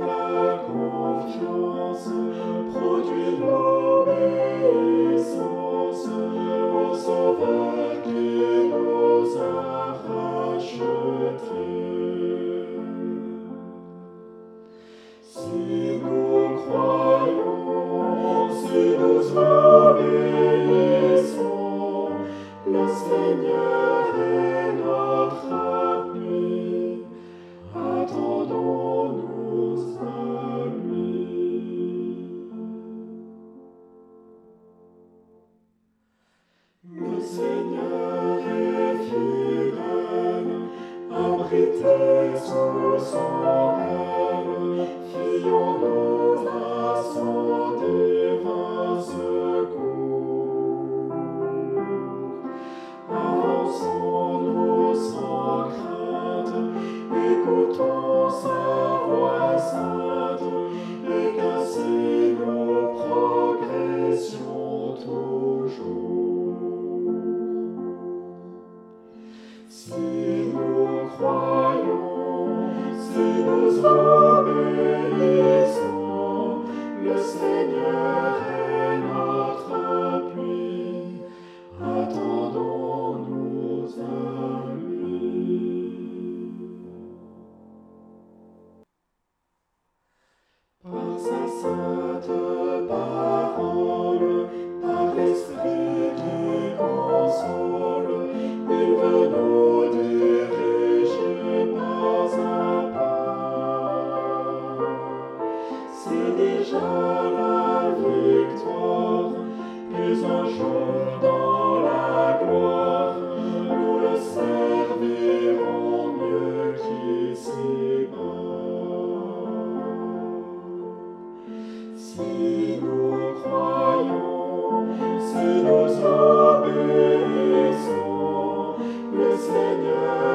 la confiance, produit l'obéissance au sauveur qui nous a rachetés. Si nous croyons, si nous obéissons, le Seigneur agitescus omnes Augustine. Seigneur.